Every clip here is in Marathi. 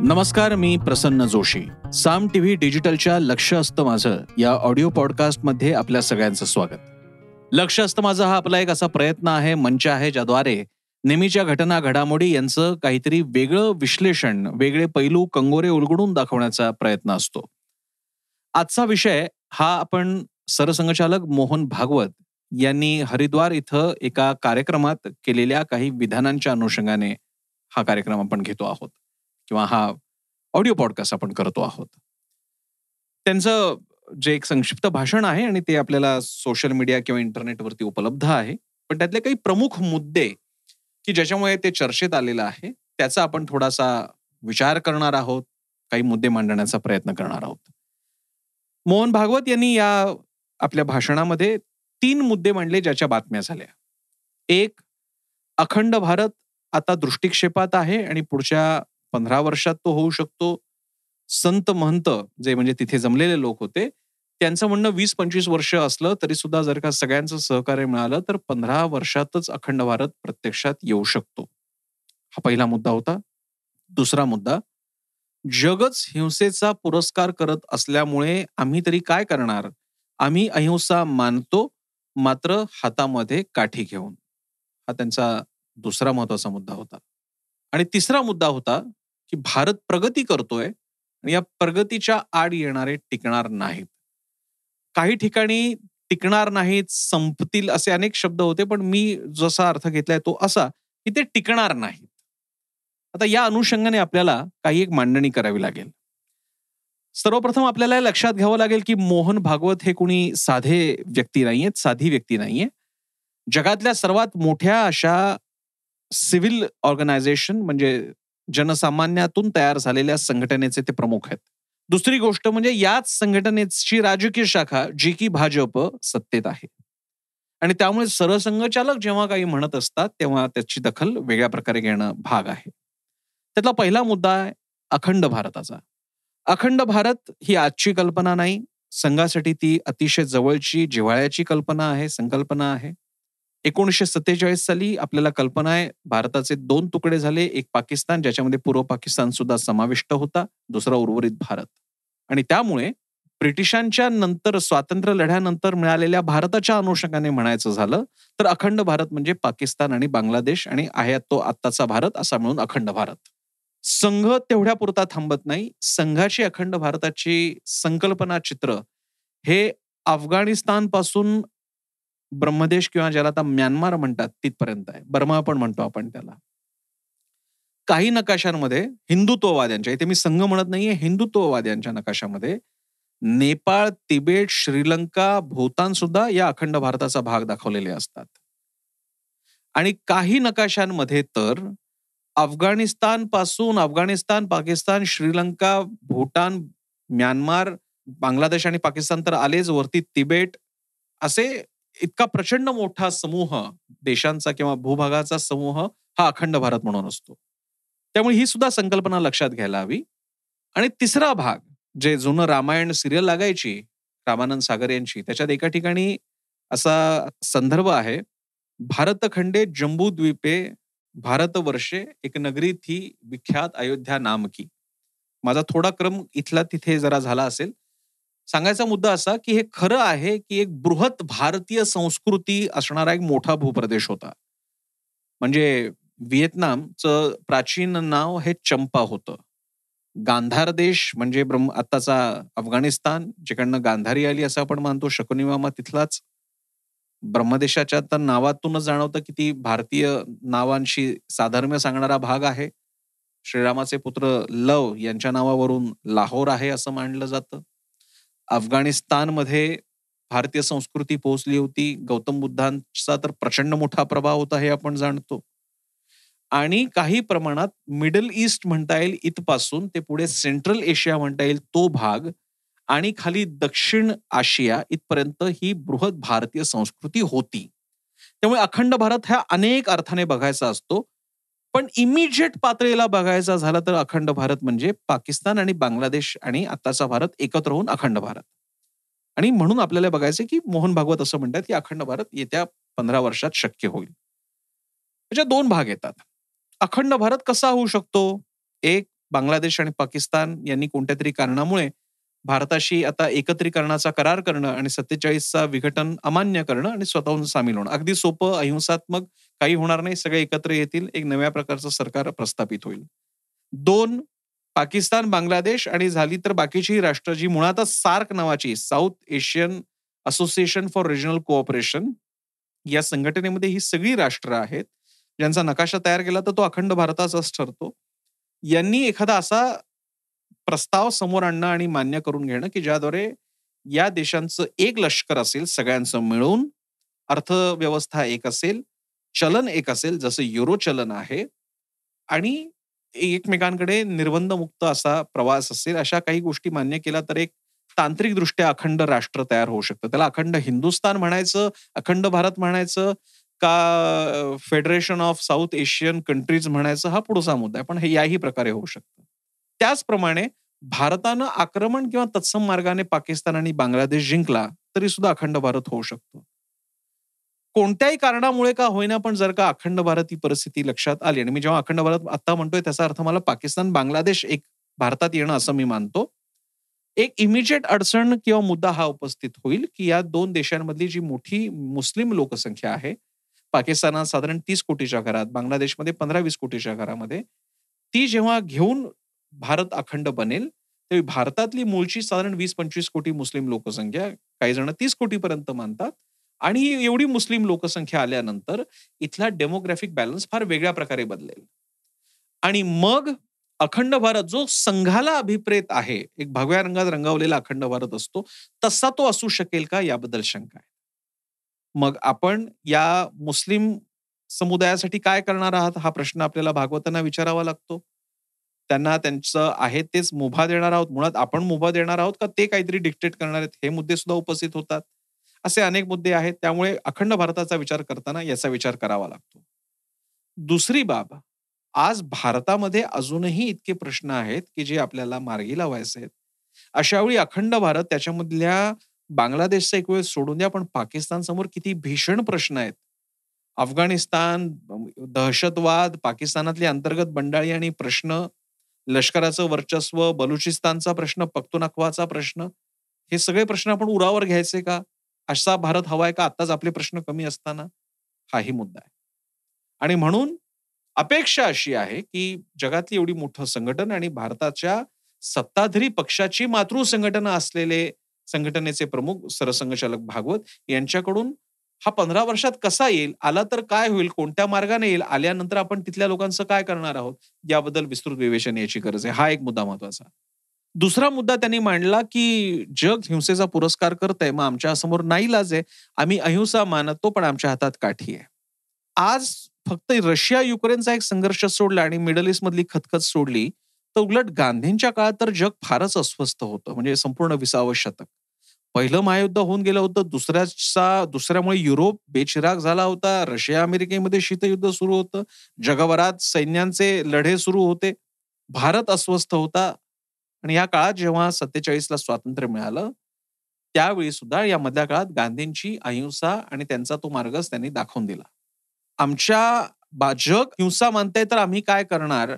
नमस्कार मी प्रसन्न जोशी. साम टीव्ही डिजिटलच्या लक्ष असतं माझं या ऑडिओ पॉडकास्टमध्ये आपल्या सगळ्यांचं स्वागत. लक्ष असतं माझं हा आपला एक असा प्रयत्न आहे मंच आहे ज्याद्वारे नेहमीच्या घटना घडामोडी यांचं काहीतरी वेगळं विश्लेषण वेगळे पैलू कंगोरे उलगडून दाखवण्याचा प्रयत्न असतो. आजचा विषय हा आपण सरसंघचालक मोहन भागवत यांनी हरिद्वार इथं एका कार्यक्रमात केलेल्या काही विधानांच्या अनुषंगाने हा कार्यक्रम आपण घेतो आहोत. किंवा हा ऑडिओ पॉडकास्ट आपण करतो आहोत. त्यांचं जे एक संक्षिप्त भाषण आहे आणि ते आपल्याला सोशल मीडिया किंवा इंटरनेटवरती उपलब्ध आहे. पण त्यातले काही प्रमुख मुद्दे की ज्याच्यामुळे ते चर्चेत आलेलं आहे त्याचा आपण थोडासा विचार करणार आहोत काही मुद्दे मांडण्याचा प्रयत्न करणार आहोत. मोहन भागवत यांनी या आपल्या भाषणामध्ये तीन मुद्दे मांडले ज्याच्या बातम्या झाल्या. एक अखंड भारत आता दृष्टिक्षेपात आहे आणि पुढच्या पंधरा वर्षात तो होऊ शकतो. संत महंत जे म्हणजे तिथे जमलेले लोक होते त्यांचं म्हणणं वीस पंचवीस वर्ष असलं तरी सुद्धा जर का सगळ्यांचं सहकार्य मिळालं तर पंधरा वर्षातच अखंड भारत प्रत्यक्षात येऊ शकतो. हा पहिला मुद्दा होता. दुसरा मुद्दा जगच हिंसेचा पुरस्कार करत असल्यामुळे आम्ही तरी काय करणार? आम्ही अहिंसा मानतो मात्र हातामध्ये काठी घेऊन. हा त्यांचा दुसरा महत्त्वाचा मुद्दा होता. आणि तिसरा मुद्दा होता की भारत प्रगती करतोय आणि या प्रगतीच्या आड येणारे टिकणार नाहीत. काही ठिकाणी टिकणार नाहीत संपतील असे अनेक शब्द होते पण मी जसा अर्थ घेतलाय तो असा की ते टिकणार नाहीत. आता या अनुषंगाने आपल्याला काही एक मांडणी करावी लागेल. सर्वप्रथम आपल्याला लक्षात घ्यावं लागेल की मोहन भागवत हे कुणी साधे व्यक्ती नाहीयेत साधी व्यक्ती नाहीये. जगातल्या सर्वात मोठ्या अशा सिव्हिल ऑर्गनायझेशन म्हणजे जनसामान्यातून तयार झालेल्या संघटनेचे ते प्रमुख आहेत. दुसरी गोष्ट म्हणजे याच संघटनेची राजकीय शाखा जी की भाजप सत्तेत आहे. आणि त्यामुळे सरसंघचालक जेव्हा काही म्हणत असतात तेव्हा त्याची दखल वेगळ्या प्रकारे घेणं भाग आहे. त्यातला पहिला मुद्दा आहे अखंड भारताचा. अखंड भारत ही आजची कल्पना नाही. संघासाठी ती अतिशय जवळची जिव्हाळ्याची कल्पना आहे संकल्पना आहे. एकोणीसशे सत्तेचाळीस साली आपल्याला कल्पना आहे भारताचे दोन तुकडे झाले एक पाकिस्तान ज्याच्यामध्ये पूर्व पाकिस्तान सुद्धा समाविष्ट होता दुसरा उर्वरित भारत. आणि त्यामुळे ब्रिटिशांच्या नंतर स्वातंत्र्य लढ्यानंतर मिळालेल्या भारताच्या अनुषंगाने म्हणायचं झालं तर अखंड भारत म्हणजे पाकिस्तान आणि बांगलादेश आणि आहे तो आत्ताचा भारत असा मिळून अखंड भारत. संघ तेवढ्या पुरता थांबत नाही. संघाची अखंड भारताची संकल्पना चित्र हे अफगाणिस्तानपासून ब्रह्मदेश किंवा ज्याला आता म्यानमार म्हणतात तिथपर्यंत आहे. बर्मा पण म्हणतो आपण त्याला. काही नकाशांमध्ये हिंदुत्ववाद्यांच्या इथे मी संघ म्हणत नाहीये हिंदुत्ववाद्यांच्या नकाशामध्ये नेपाळ तिबेट श्रीलंका भूतान सुद्धा या अखंड भारताचा भाग दाखवलेले असतात. आणि काही नकाशांमध्ये तर अफगाणिस्तानपासून अफगाणिस्तान पाकिस्तान श्रीलंका भूटान म्यानमार बांगलादेश आणि पाकिस्तान तर आलेच वरती तिबेट असे इतका प्रचंड मोठा समूह देशांचा किंवा भूभागाचा समूह हा अखंड भारत म्हणून असतो. त्यामुळे ही सुद्धा संकल्पना लक्षात घ्यायला हवी. आणि तिसरा भाग जे जुनं रामायण सिरियल लागायची रामानंद सागर यांची त्याच्यात एका ठिकाणी असा संदर्भ आहे भारतखंडे जम्बूद्वीपे भारतवर्षे एक नगरी थी विख्यात अयोध्या नामकी. माझा थोडा क्रम इथला तिथे जरा झाला असेल. सांगायचा मुद्दा असा की हे खरं आहे की एक बृहत भारतीय संस्कृती असणारा एक मोठा भूप्रदेश होता. म्हणजे व्हिएतनामचं प्राचीन नाव हे चंपा होतं. गांधार देश म्हणजे ब्रह्म आत्ताचा अफगाणिस्तान जिकडनं गांधारी आली असं आपण मानतो शकुनिमामा तिथलाच. ब्रह्मदेशाच्या तर नावातूनच जाणवतं की ती भारतीय नावांशी साधर्म्य सांगणारा भाग आहे. श्रीरामाचे पुत्र लव यांच्या नावावरून लाहोर आहे असं मानलं जातं. अफगाणिस्तानमध्ये भारतीय संस्कृती पोहोचली होती. गौतम बुद्धांचा तर प्रचंड मोठा प्रभाव होता हे आपण जाणतो. आणि काही प्रमाणात मिडल ईस्ट म्हणता येईल इथपासून ते पुढे सेंट्रल एशिया म्हणता येईल तो भाग आणि खाली दक्षिण आशिया इथपर्यंत ही बृहत भारतीय संस्कृती होती. त्यामुळे अखंड भारत ह्या अनेक अर्थाने बघायचा असतो. पण इमिजिएट पातळीला बघायचा झाला तर अखंड भारत म्हणजे पाकिस्तान आणि बांगलादेश आणि आताचा भारत एकत्र होऊन अखंड भारत. आणि म्हणून आपल्याला बघायचं की मोहन भागवत असं म्हणतात की अखंड भारत येत्या पंधरा वर्षात शक्य होईल. त्याच्या दोन भाग येतात. अखंड भारत कसा होऊ शकतो? एक बांगलादेश आणि पाकिस्तान यांनी कोणत्या तरी कारणामुळे भारताशी आता एकत्रीकरणाचा करार करणं आणि सत्तेचाळीसचा विघटन अमान्य करणं आणि स्वतःहून सामील होणं. अगदी सोपं अहिंसात्मक काही होणार नाही. सगळे एकत्र येतील. एक नव्या प्रकारचं सरकार प्रस्थापित होईल. दोन पाकिस्तान बांगलादेश आणि झाली तर बाकीची राष्ट्र जी मुळातच सार्क नावाची South Asian Association for Regional Cooperation या संघटनेमध्ये ही सगळी राष्ट्र आहेत. ज्यांचा नकाशा तयार केला तर तो अखंड भारताचाच ठरतो. यांनी एखादा असा प्रस्ताव समोर आणणं आणि मान्य करून घेणं की ज्याद्वारे या देशांचं एक लष्कर असेल सगळ्यांचं मिळून अर्थव्यवस्था एक असेल चलन एक असेल जसं युरो चलन आहे आणि एकमेकांकडे निर्बंध मुक्त असा प्रवास असेल अशा काही गोष्टी मान्य केल्या तर एक तांत्रिकदृष्ट्या अखंड राष्ट्र तयार होऊ शकतं. त्याला अखंड हिंदुस्थान म्हणायचं अखंड भारत म्हणायचं का federation of South Asian countries म्हणायचं हा पुढचा मुद्दा आहे. पण हे याही प्रकारे होऊ शकतं. त्याचप्रमाणे भारतानं आक्रमण किंवा तत्सम मार्गाने पाकिस्तान आणि बांगलादेश जिंकला तरी सुद्धा अखंड भारत होऊ शकतो. कोणत्याही कारणामुळे का होईना पण जर का अखंड भारत ही परिस्थिती लक्षात आली आणि मी जेव्हा अखंड भारत आता म्हणतोय त्याचा अर्थ मला पाकिस्तान बांगलादेश एक भारतात येणं असं मी मानतो. एक इमिजिएट अडचण किंवा मुद्दा हा उपस्थित होईल की या दोन देशांमधली जी मोठी मुस्लिम लोकसंख्या आहे पाकिस्तानात साधारण तीस कोटीच्या घरात बांगलादेशमध्ये पंधरा वीस कोटीच्या घरामध्ये ती जेव्हा घेऊन भारत अखंड बनेल. तेव्हा भारतातली मूळची साधारण वीस पंचवीस कोटी मुस्लिम लोकसंख्या काही जण तीस कोटीपर्यंत मानतात. आणि एवढी मुस्लिम लोकसंख्या आल्यानंतर इथला डेमोग्राफिक बॅलन्स फार वेगळ्या प्रकारे बदलेल. आणि मग अखंड भारत जो संघाला अभिप्रेत आहे एक भगव्या रंगात रंगवलेला अखंड भारत असतो तसा तो असू शकेल का याबद्दल शंका आहे. मग आपण या मुस्लिम समुदायासाठी काय करणार आहात? हा प्रश्न आपल्याला भागवतांना विचारावा लागतो. त्यांना त्यांचं आहे तेच मुभा देणार आहोत. मुळात आपण मुभा देणार आहोत का ते काहीतरी डिक्टेट करणार आहेत. हे मुद्दे सुद्धा उपस्थित होतात. असे अनेक मुद्दे आहेत. त्यामुळे अखंड भारताचा विचार करताना याचा विचार करावा लागतो. दुसरी बाब आज भारतामध्ये अजूनही इतके प्रश्न आहेत की जे आपल्याला मार्गी लावायचे आहेत. अशावेळी अखंड भारत त्याच्यामधल्या बांगलादेशचा एक वेळ सोडून द्या पण पाकिस्तान समोर किती भीषण प्रश्न आहेत. अफगाणिस्तान दहशतवाद पाकिस्तानातली अंतर्गत बंडाळी आणि प्रश्न लष्कराचं वर्चस्व बलुचिस्तानचा प्रश्न पख्तुनख्वाचा प्रश्न हे सगळे प्रश्न आपण उरावर घ्यायचे का? असा भारत हवाय का? आताच आपले प्रश्न कमी असताना? हाही मुद्दा आहे. आणि म्हणून अपेक्षा अशी आहे की जगातली एवढी मोठं संघटन आणि भारताच्या सत्ताधारी पक्षाची मातृ संघटना असलेले संघटनेचे प्रमुख सरसंघचालक भागवत यांच्याकडून हा पंधरा वर्षात कसा येईल? आला तर काय होईल? कोणत्या मार्गाने येईल? आल्यानंतर आपण तिथल्या लोकांचं काय करणार आहोत? याबद्दल विस्तृत विवेचन याची गरज आहे. हा एक मुद्दा महत्त्वाचा दुसरा मुद्दा त्यांनी मांडला की जग हिंसेचा पुरस्कार करत आहे मग आमच्यासमोर नाईलाज आहे. आम्ही अहिंसा मानतो पण आमच्या हातात काठी आहे. आज फक्त रशिया युक्रेनचा एक संघर्ष सोडला आणि मिडल ईस्ट मधली खतखत सोडली तर उलट गांधींच्या काळात तर जग फारच अस्वस्थ होतं. म्हणजे संपूर्ण विसावं शतक. पहिलं महायुद्ध होऊन गेलं होतं दुसऱ्याचा दुसऱ्यामुळे युरोप बेचिराग झाला होता रशिया अमेरिकेमध्ये शीतयुद्ध सुरू होतं जगभरात सैन्यांचे लढे सुरू होते भारत अस्वस्थ होता आणि या काळात जेव्हा सत्तेचाळीसला स्वातंत्र्य मिळालं त्यावेळी सुद्धा या मधल्या काळात गांधींची अहिंसा आणि त्यांचा तो मार्गच त्यांनी दाखवून दिला. आमच्या बाजक हिंसा मानताय तर आम्ही काय करणार?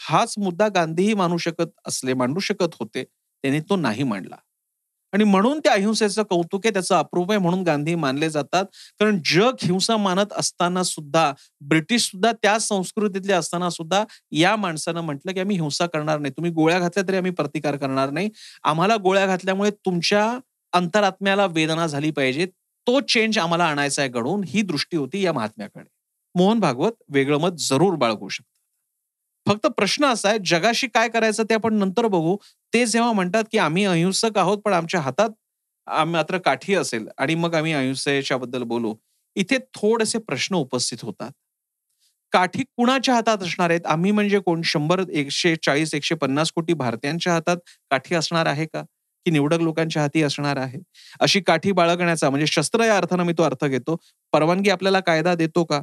हाच मुद्दा गांधीही मानू शकत असले मांडू शकत होते त्यांनी तो नाही मांडला. आणि म्हणून त्या अहिंसेचं कौतुक आहे त्याचं अप्रूप आहे म्हणून गांधी मानले जातात. कारण जग हिंसा मानत असताना सुद्धा ब्रिटिश सुद्धा त्या संस्कृतीतले असताना सुद्धा या माणसानं म्हटलं की आम्ही हिंसा करणार नाही. तुम्ही गोळ्या घातल्या तरी आम्ही प्रतिकार करणार नाही. आम्हाला गोळ्या घातल्यामुळे तुमच्या अंतरात्म्याला वेदना झाली पाहिजे तो चेंज आम्हाला आणायचा आहे घडून ही दृष्टी होती या महात्म्याकडे. मोहन भागवत वेगळं मत जरूर बाळगू शकतो. फक्त प्रश्न असा आहे जगाशी काय करायचं ते आपण नंतर बघू. ते जेव्हा म्हणतात की आम्ही अहिंसक आहोत पण आमच्या हातात मात्र काठी असेल आणि मग आम्ही अहिंसेच्या बद्दल बोलू. इथे थोडेसे प्रश्न उपस्थित होतात. काठी कुणाच्या हातात असणार आहेत? आम्ही म्हणजे कोण? शंभर एकशे चाळीस एकशे पन्नास कोटी भारतीयांच्या हातात काठी असणार आहे का? की निवडक लोकांच्या हाती असणार आहे? अशी काठी बाळगण्याचा म्हणजे शस्त्र या अर्थानं मी तो अर्थ घेतो. परवानगी आपल्याला कायदा देतो का?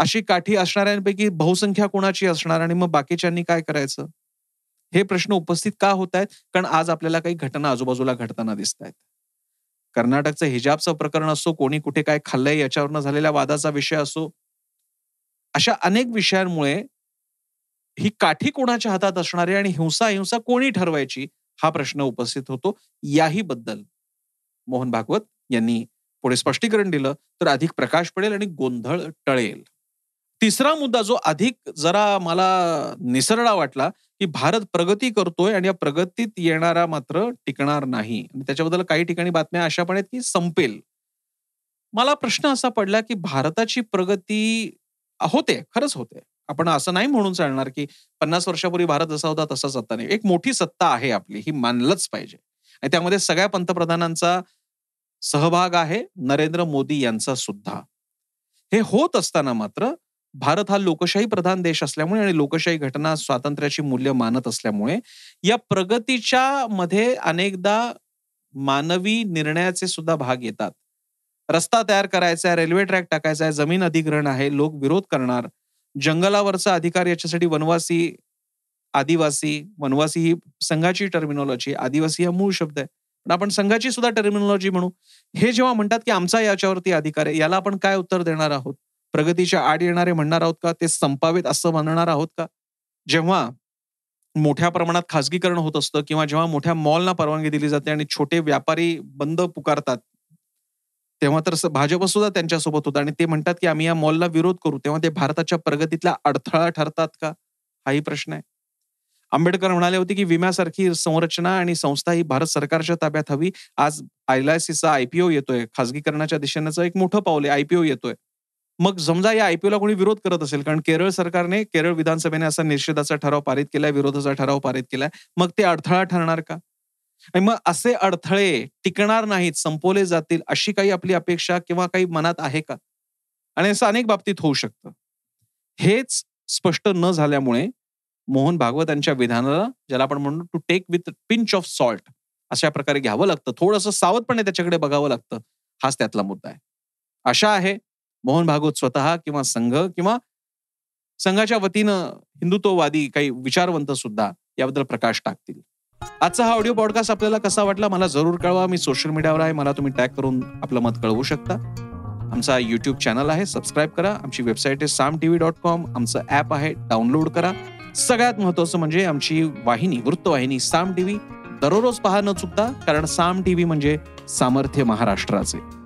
अशी काठी असणाऱ्यांपैकी बहुसंख्या कोणाची असणार आणि मग बाकीच्यांनी काय करायचं? हे प्रश्न उपस्थित का होत आहेत कारण आज आपल्याला काही घटना आजूबाजूला घडताना दिसत आहेत कर्नाटकचं हिजाबचं प्रकरण असो कोणी कुठे काय खाल्लंय याच्यावरनं झालेल्या वादाचा विषय असो अशा अनेक विषयांमुळे ही काठी कोणाच्या हातात असणारी आणि हिंसा हिंसा कोणी ठरवायची हा प्रश्न उपस्थित होतो. याही बद्दल मोहन भागवत यांनी पुढे स्पष्टीकरण दिलं तर अधिक प्रकाश पडेल आणि गोंधळ टळेल. तिसरा मुद्दा जो अधिक जरा मला निसरडा वाटला की भारत प्रगती करतोय आणि या प्रगतीत येणारा मात्र टिकणार नाही. त्याच्याबद्दल काही ठिकाणी बातम्या अशा पण आहेत की संपेल. मला प्रश्न असा पडला की भारताची प्रगती होते खरंच होते. आपण असं नाही म्हणून चालणार की पन्नास वर्षापूर्वी भारत जसा होता तसाच आता नाही. एक मोठी सत्ता आहे आपली ही मानलंच पाहिजे. आणि त्यामध्ये सगळ्या पंतप्रधानांचा सहभाग आहे नरेंद्र मोदी यांचा सुद्धा. हे होत असताना मात्र भारत हा लोकशाही प्रधान देश असल्यामुळे आणि लोकशाही घटना स्वातंत्र्याची मूल्य मानत असल्यामुळे या प्रगतीच्या मध्ये अनेकदा मानवी निर्णयाचे सुद्धा भाग येतात. रस्ता तयार करायचा आहे रेल्वे ट्रॅक टाकायचा आहे जमीन अधिग्रहण आहे लोक विरोध करणार जंगलावरचा अधिकार याच्यासाठी वनवासी आदिवासी वनवासी ही संघाची टर्मिनॉलॉजी आदिवासी हा मूळ शब्द आहे. पण आपण संघाची सुद्धा टर्मिनॉलॉजी म्हणू. हे जेव्हा म्हणतात की आमचा याच्यावरती अधिकार आहे याला आपण काय उत्तर देणार आहोत? प्रगतीच्या आड येणारे म्हणणार आहोत का? ते संपावेत असं म्हणणार आहोत का? जेव्हा मोठ्या प्रमाणात खासगीकरण होत असतं किंवा जेव्हा मोठ्या मॉलना परवानगी दिली जाते आणि छोटे व्यापारी बंद पुकारतात तेव्हा तर भाजप सुद्धा त्यांच्यासोबत होता आणि ते म्हणतात की आम्ही या मॉलला विरोध करू. तेव्हा ते भारताच्या प्रगतीतला अडथळा ठरतात का? हाही प्रश्न आहे. आंबेडकर म्हणाले होते की विम्यासारखी संरचना आणि संस्था ही भारत सरकारच्या ताब्यात हवी. आज आयलआयसीचा आयपीओ येतोय. खासगीकरणाच्या दिशेनेच एक मोठं पाऊल आहे. आयपीओ येतोय. मग समजा या आयपीओला कोणी विरोध करत असेल कारण केरळ सरकारने केरळ विधानसभेने असा निषेधाचा ठराव पारित केलाय विरोधाचा ठराव पारित केलाय मग ते अडथळा ठरणार का? आणि मग असे अडथळे टिकणार नाहीत संपवले जातील अशी काही आपली अपेक्षा किंवा काही मनात आहे का? आणि असं अनेक बाबतीत होऊ शकतं. हेच स्पष्ट न झाल्यामुळे मोहन भागवत यांच्या विधानाला ज्याला आपण म्हणतो to take with pinch of salt अशा प्रकारे घ्यावं लागतं. थोडंसं सावधपणे त्याच्याकडे बघावं लागतं. हाच त्यातला मुद्दा आहे. अशा आहे मोहन भागवत स्वतः किंवा संघ किंवा संघाच्या वतीनं हिंदुत्ववादी काही विचारवंत सुद्धा याबद्दल प्रकाश टाकतील. आजचा हा ऑडिओ पॉडकास्ट आपल्याला कसा वाटला मला जरूर कळवा. मी सोशल मीडियावर आहे. मला तुम्ही टॅग करून आपलं मत कळवू शकता. आमचा युट्यूब चॅनल आहे. सबस्क्राईब करा. आमची वेबसाईट आहे साम टीव्ही डॉट कॉम आमचं ऍप आहे. डाउनलोड करा. सगळ्यात महत्वाचं म्हणजे आमची वाहिनी वृत्तवाहिनी साम टीव्ही दररोज पहा न चुकता कारण साम टीव्ही म्हणजे सामर्थ्य महाराष्ट्राचे.